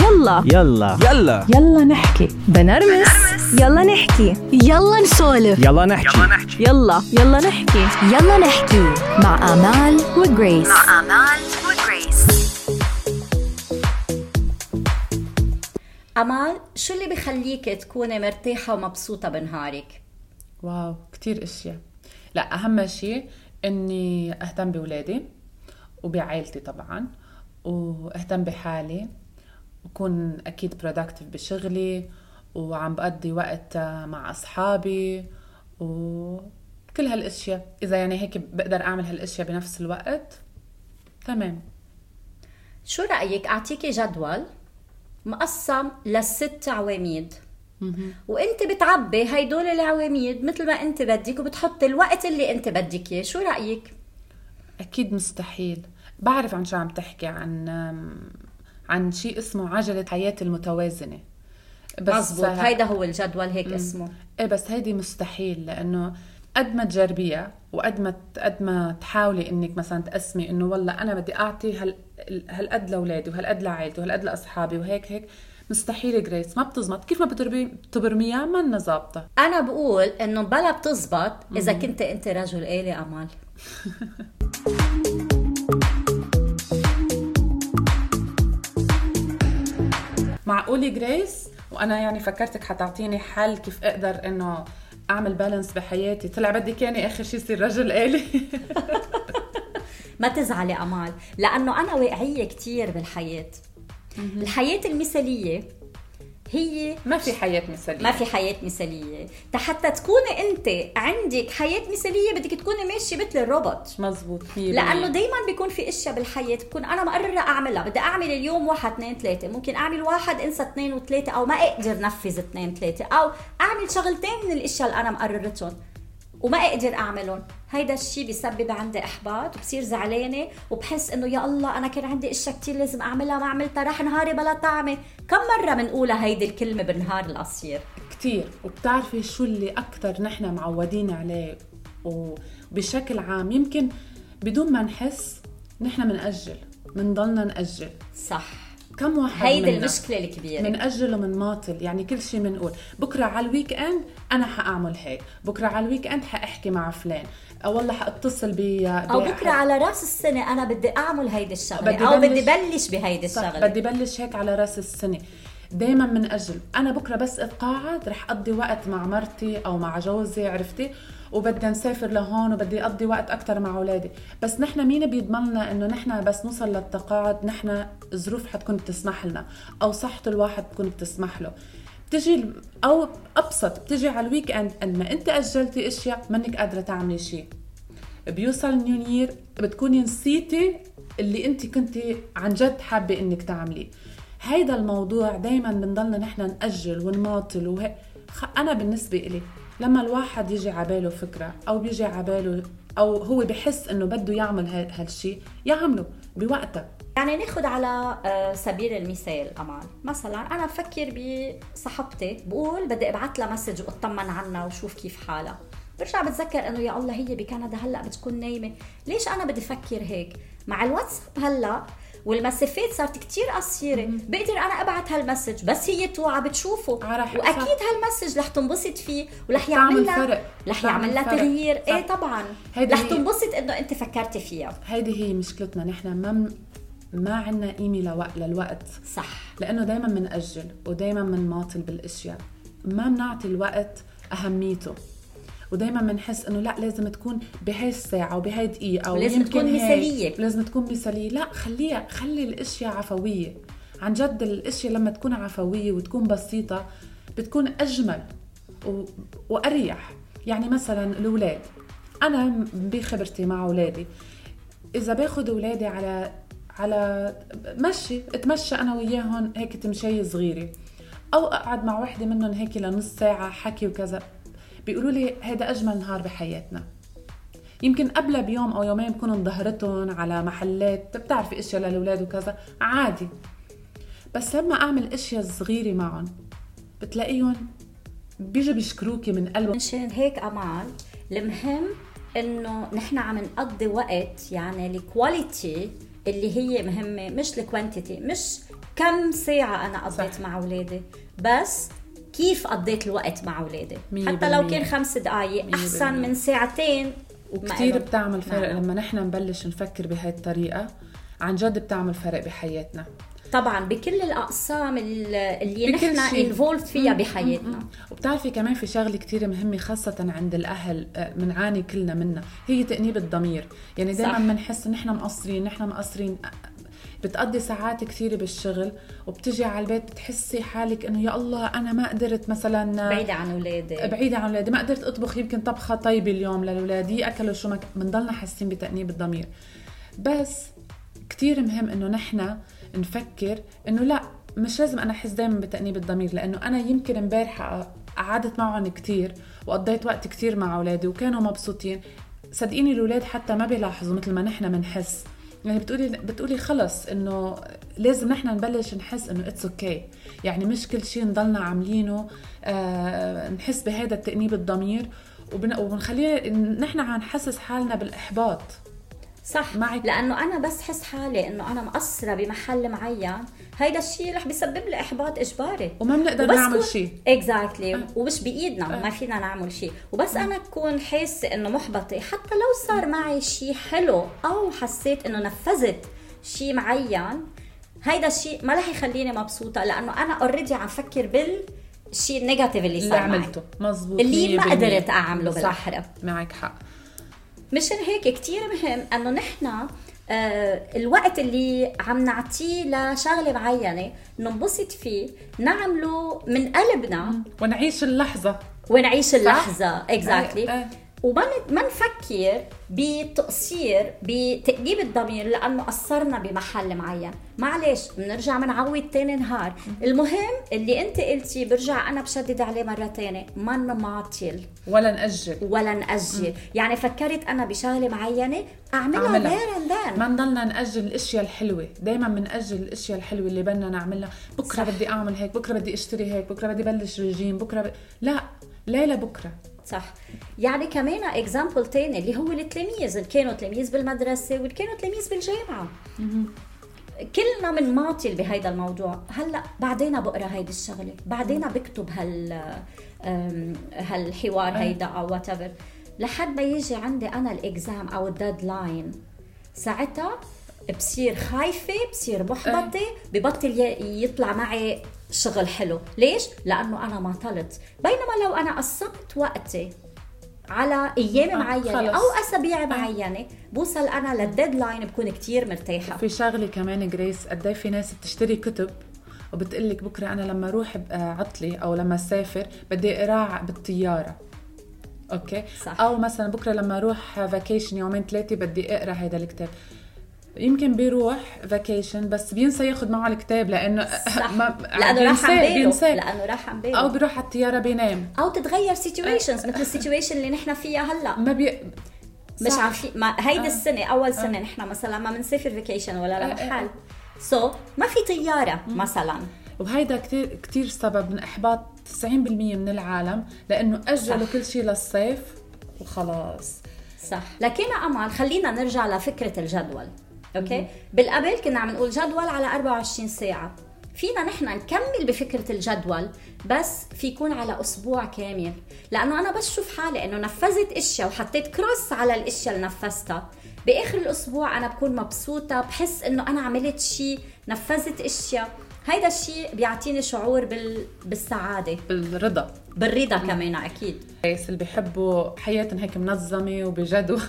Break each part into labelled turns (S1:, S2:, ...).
S1: يلا.
S2: يلا.
S3: يلا.
S4: يلا نحكي.
S1: بنرمس. يلا نحكي.
S5: يلا نسولف.
S2: يلا نحكي.
S1: يلا يلا. نحكي.
S5: يلا نحكي. مع آمال وجريس.
S6: آمال وجريس. أمال شو اللي بخليك تكوني مرتاحة ومبسوطة بنهارك؟
S4: واو كتير أشياء. لا أهم شيء إني أهتم بولادي وبعائلتي طبعا وأهتم بحالي. وكون أكيد productive بشغلي وعم بقضي وقت مع أصحابي وكل هالأشياء. إذا يعني هيك بقدر أعمل هالأشياء بنفس الوقت تمام.
S6: شو رأيك أعطيكي جدول مقسم لست عواميد؟ وإنت بتعبي هيدول العواميد مثل ما إنت بدك وبتحطي الوقت اللي إنت بدك إياه. شو رأيك؟
S4: أكيد مستحيل. بعرف عن شو عم تحكي عن عن شيء اسمه عجلة حياة المتوازنة.
S6: مزبوط هيدا هو الجدول هيك
S4: مم.
S6: اسمه.
S4: إيه بس هيدي مستحيل لأنه قد ما تجربيها وقد ما قد ما تحاولي إنك مثلا تقسمي إنه والله أنا بدي أعطي هال هالقد لأولادي وهالقد لعائلتي وهالقد لأصحابي وهيك هيك مستحيل جريس ما بتزبط. كيف ما بتربي بتبرميها ما ظابطه
S6: أنا بقول إنه بلا بتزبط إذا كنت أنت رجل آلي أمال.
S4: معقولة جريس؟ وأنا يعني فكرتك حتعطيني حل كيف أقدر إنه أعمل بالانس بحياتي. طلع بدك يعني آخر شيء يصير رجل آلي.
S6: ما تزعلي أمال لأنه أنا واقعية كتير بالحياة. الحياة المثالية هي
S4: ما في حياة مثالية.
S6: ما في حياة مثالية. حتى تكوني أنت عندك حياة مثالية بدك تكوني ماشية مثل الروبوت.
S4: مزبوط
S6: لأنه دائما بيكون في أشياء بالحياة. بكون أنا مقرره أعملها. بدي أعمل اليوم واحد اثنين ثلاثة. ممكن أعمل واحد أنسى اثنين وثلاثة أو ما أقدر نفذ اثنين ثلاثة. أو أعمل شغلتين من الأشياء اللي أنا مقررتهم وما أقدر أعملهم. هيدا الشيء بيسبب عندي إحباط وبصير زعلانة وبحس إنه يا الله أنا كان عندي أشياء كثير لازم أعملها ما عملتها راح نهاري بلا طعمة. كم مرة بنقولها هيدي الكلمة بالنهار القصير؟
S4: كتير. وبتعرفي شو اللي أكتر نحن معودين عليه؟ وبشكل عام يمكن بدون ما نحس نحن منأجل منضلنا نأجل.
S6: صح.
S4: كم واحد
S6: هيدي المشكلة الكبيرة.
S4: منأجل ومنماطل يعني كل شيء منقول. بكرة على ال weekend أنا حأعمل هيك. بكرة على ال weekend حأحكي مع فلان. أو والله حأتصل ب
S6: أو بكرة على رأس السنة أنا بدي أعمل هيدي الشغلة.
S4: بدي أو
S6: بدي بلش بهيدي الشغلة.
S4: بدي بلش هيك على رأس السنة. دايما منأجل. أنا بكرة بس اتقاعد رح أقضي وقت مع مرتي أو مع جوزي عرفتي؟ وبدي نسافر لهون وبدي أقضي وقت أكثر مع أولادي. بس نحن مين بيضمن لنا إنه نحن بس نوصل للتقاعد؟ نحن الظروف حتكون بتسمح لنا أو صحة الواحد بتكون بتسمح له. بتجي أو أبسط بتجي على الويك إند. قد ما أنت أجلتي أشياء منك قادرة تعملي شيء. بيوصل نيو يير بتكوني نسيتي اللي أنت كنتي عن جد حابة إنك تعمليه. هيدا الموضوع دايما بنضلنا نحن نأجل ونماطل وهي أنا بالنسبة إلي لما الواحد يجي عباله فكرة أو بيجي عباله أو هو بحس إنه بده يعمل ه- هالشيء يعمله بوقتها
S6: يعني ناخد على آه، سبيل المثال أمان. مثلا أنا بفكر بصاحبتي بقول بدي أبعث لها مسج وأطمن عنها وشوف كيف حالها. برجع بتذكر إنه يا الله هي بكندا هلأ بتكون نايمة. ليش أنا بدي أفكر هيك؟ مع الواتساب هلأ والمسافات صارت كتير قصيرة. بقدر أنا أبعت هالمسج بس هي توعى بتشوفه. وأكيد
S4: صح.
S6: هالمسج رح تنبسط فيه ورح يعمل لها
S4: فرق.
S6: رح يعمل لها. تغيير. إيه طبعا. رح تنبسط إنه أنت فكرتي فيها.
S4: هيدي هي مشكلتنا. نحن ما ما عنا قيمة لوقت للوقت.
S6: صح.
S4: لأنه دائما بنأجل ودائما بنماطل بالأشياء. ما بنعطي الوقت أهميته. ودائما بنحس إنه لا لازم تكون بهي الساعة وبهي دقيقة
S6: ولازم تكون
S4: هيك.
S6: مثالية.
S4: لازم تكون مثالية. لا خليها خلي الأشياء عفوية. عن جد الأشياء لما تكون عفوية وتكون بسيطة بتكون أجمل و... وأريح. يعني مثلا الأولاد. أنا بخبرتي مع أولادي. إذا باخذ أولادي على على مشي أتمشى أنا وياهم هيك تمشي صغيرة. أو أقعد مع وحدة منهم هيك لنص ساعة حكي وكذا. بيقولوا لي هذا أجمل نهار بحياتنا. يمكن قبلها بيوم أو يومين بكون انظهرتهم على محلات بتعرفي إشياء للأولاد وكذا. عادي. بس لما أعمل إشياء صغيرة معهم بتلاقيهم بيجوا بيشكروكي من قلبهم
S6: مشان هيك أمل المهم إنه نحن عم نقضي وقت يعني ال quality اللي هي مهمة مش ال quantity مش كم ساعة أنا قضيت
S4: صح.
S6: مع أولادي. بس كيف قضيت الوقت مع أولادي
S4: مية
S6: حتى لو. كان خمس أحسن
S4: بالمية.
S6: من ساعتين إلهم
S4: بتعمل فرق
S6: معنى.
S4: لما نحن نبلش نفكر بهاي الطريقة عن جد بتعمل فرق بحياتنا
S6: طبعا بكل الأقسام ال- اللي نحن. انفولد فيها بحياتنا
S4: وبتعرفي كمان في شغلة كتير مهمة خاصة عند الأهل آه، بنعاني كلنا منها هي تأنيب الضمير يعني دائما. بنحس نحن مقصرين نحن مقصرين آه، بتقضي ساعات كثيرة بالشغل وبتجي على البيت بتحسي حالك إنه يا الله أنا ما قدرت مثلا
S6: بعيدة عن أولادي.
S4: بعيدة عن أولادي ما قدرت أطبخ يمكن طبخة طيبة اليوم لاولادي اكلوا شو ما بنضلنا حاسين بتأنيب الضمير. بس كتير مهم إنه نحن نفكر إنه لا مش لازم أنا أحس دائما بتأنيب الضمير لأنه أنا يمكن امبارحة قعدت معهم كتير وقضيت وقت كتير مع أولادي وكانوا مبسوطين. صدقيني الأولاد حتى ما بيلاحظوا مثل ما نحن بنحس. يعني بتقولي بتقولي خلص إنه لازم نحن نبلش نحس إنه it's okay okay. يعني مش كل شيء نضلنا عاملينه آه نحس بهذا التأنيب الضمير وبن... وبنخليه نحن عم نحسس حالنا بالإحباط
S6: صح.
S4: معك.
S6: لأنه أنا بس حس حالي إنه أنا مقصرة بمحل معين. هيدا الشيء رح بيسبب لي إحباط إجباري.
S4: وما بنقدر نعمل شيء
S6: exactly ومش بإيدنا ما فينا نعمل شيء وبس أنا اكون حاسة إنه محبطة حتى لو صار معي شيء حلو أو حسيت إنه نفذت شيء معين هيدا الشيء ما رح يخليني مبسوطة لأنه أنا already عم فكر بالشيء ال negative اللي
S4: اللي
S6: صار معي.
S4: عملته مزبوط
S6: اللي ما
S4: 100%.
S6: قدرت أعمله
S4: صح.
S6: بالأحرى.
S4: معك حق.
S6: مشان هيك كتير مهم إنه نحن آه الوقت اللي عم نعطيه لشغلة معينة ننبسط فيه نعمله من قلبنا.
S4: ونعيش اللحظة.
S6: ونعيش اللحظة اكزاكتلي
S4: آه.
S6: وما ما نفكر بتقصير بتأديب الضمير لأنه قصرنا بمحل معين. معلش بنرجع بنعود تاني نهار. المهم اللي انت قلتي برجع أنا بشدد عليه مرة تانية. ما نماطل.
S4: ولا نأجل.
S6: ولا نأجل. يعني فكرت أنا بشغلة معينة أعملها
S4: أعملها.
S6: then
S4: ما نضلنا نأجل الأشياء الحلوة. دايما بنأجل الأشياء الحلوة اللي بدنا نعملها. بكرة
S6: صح.
S4: بدي أعمل هيك بكرة بدي أشتري هيك بكرة بدي بلش رجيم بكرة ب... لا ليلة بكرة.
S6: صح. يعني كمان اكزامبل تاني اللي هو التلاميذ اللي كانوا تلاميذ بالمدرسة واللي كانوا تلاميذ بالجامعة. كلنا من ماطل بهيدا الموضوع. هلأ بعدين بقرأ هيدي الشغلة. بعدين بكتب هال هالحوار هيدا أو وات لحد ما يجي عندي أنا ال exam أو ال deadline ساعتها بصير خايفة بصير محبطة ببطل يطلع معي شغل حلو. ليش؟ لأنه أنا ماطلت. بينما لو أنا قسمت وقتي على أيام
S4: آه،
S6: معينة
S4: خلص.
S6: أو أسابيع معينة بوصل أنا لل deadline بكون كتير مرتاحة.
S4: في شغلة كمان جريس قد إيه في ناس بتشتري كتب وبتقلك بكرة أنا لما أروح آه، عطلي أو لما أسافر بدي اقراه بالطيارة. okay؟
S6: صح.
S4: أو مثلا بكرة لما أروح vacation يومين ثلاثة بدي أقرأ هذا الكتاب. يمكن بيروح vacation بس بينسى ياخذ معه الكتاب لأنه
S6: صح.
S4: ما
S6: لأنه راح عن باله.
S4: بينساه.
S6: لأنه راح عن باله.
S4: أو بيروح على الطيارة بينام.
S6: أو تتغير situations مثل ال situation اللي نحن فيها هلأ.
S4: ما بي
S6: مش في ما هيدي السنة أول سنة نحن مثلا ما بنسافر vacation ولا
S4: آه، آه،
S6: so ما في طيارة مثلا.
S4: وهيدا كتير كتير سبب من إحباط 90% من العالم لأنه
S6: أجلوا.
S4: كل شيء للصيف وخلاص.
S6: صح. لكن أمل خلينا نرجع لفكرة الجدول. okay؟ بالقبل كنا عم نقول جدول على 24 ساعة. فينا نحن نكمل بفكرة الجدول بس في يكون على أسبوع كامل. لأنه أنا بس شوف حالي إنه نفذت إشياء وحطيت cross على الإشياء اللي نفذتها. بآخر الأسبوع أنا بكون مبسوطة بحس إنه أنا عملت شيء نفذت إشياء. هيدا الشيء بيعطيني شعور بال... بالسعادة.
S4: بالرضا.
S6: بالرضا كمان أكيد.
S4: الناس اللي بيحبوا حياتهم هيك منظمة وبجدول.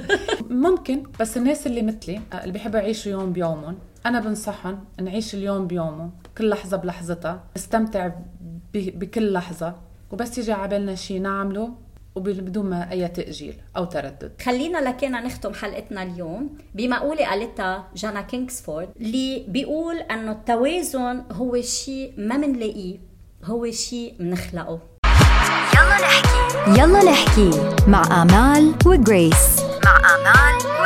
S4: ممكن بس الناس اللي مثلي اللي بيحبوا يعيشوا يوم بيومهم أنا بنصحهم نعيش اليوم بيومه كل لحظة بلحظتها نستمتع بكل لحظة وبس يجي على بالنا شيء نعمله وبدون ما أي تأجيل أو تردد.
S6: خلينا لكينا نختم حلقتنا اليوم بمقولة قالتها جانا كينغسفورد اللي بيقول إنه التوازن هو شيء ما منلاقيه. هو شيء منخلقه.
S5: يلا نحكي. مع آمال وجريس. مع آمال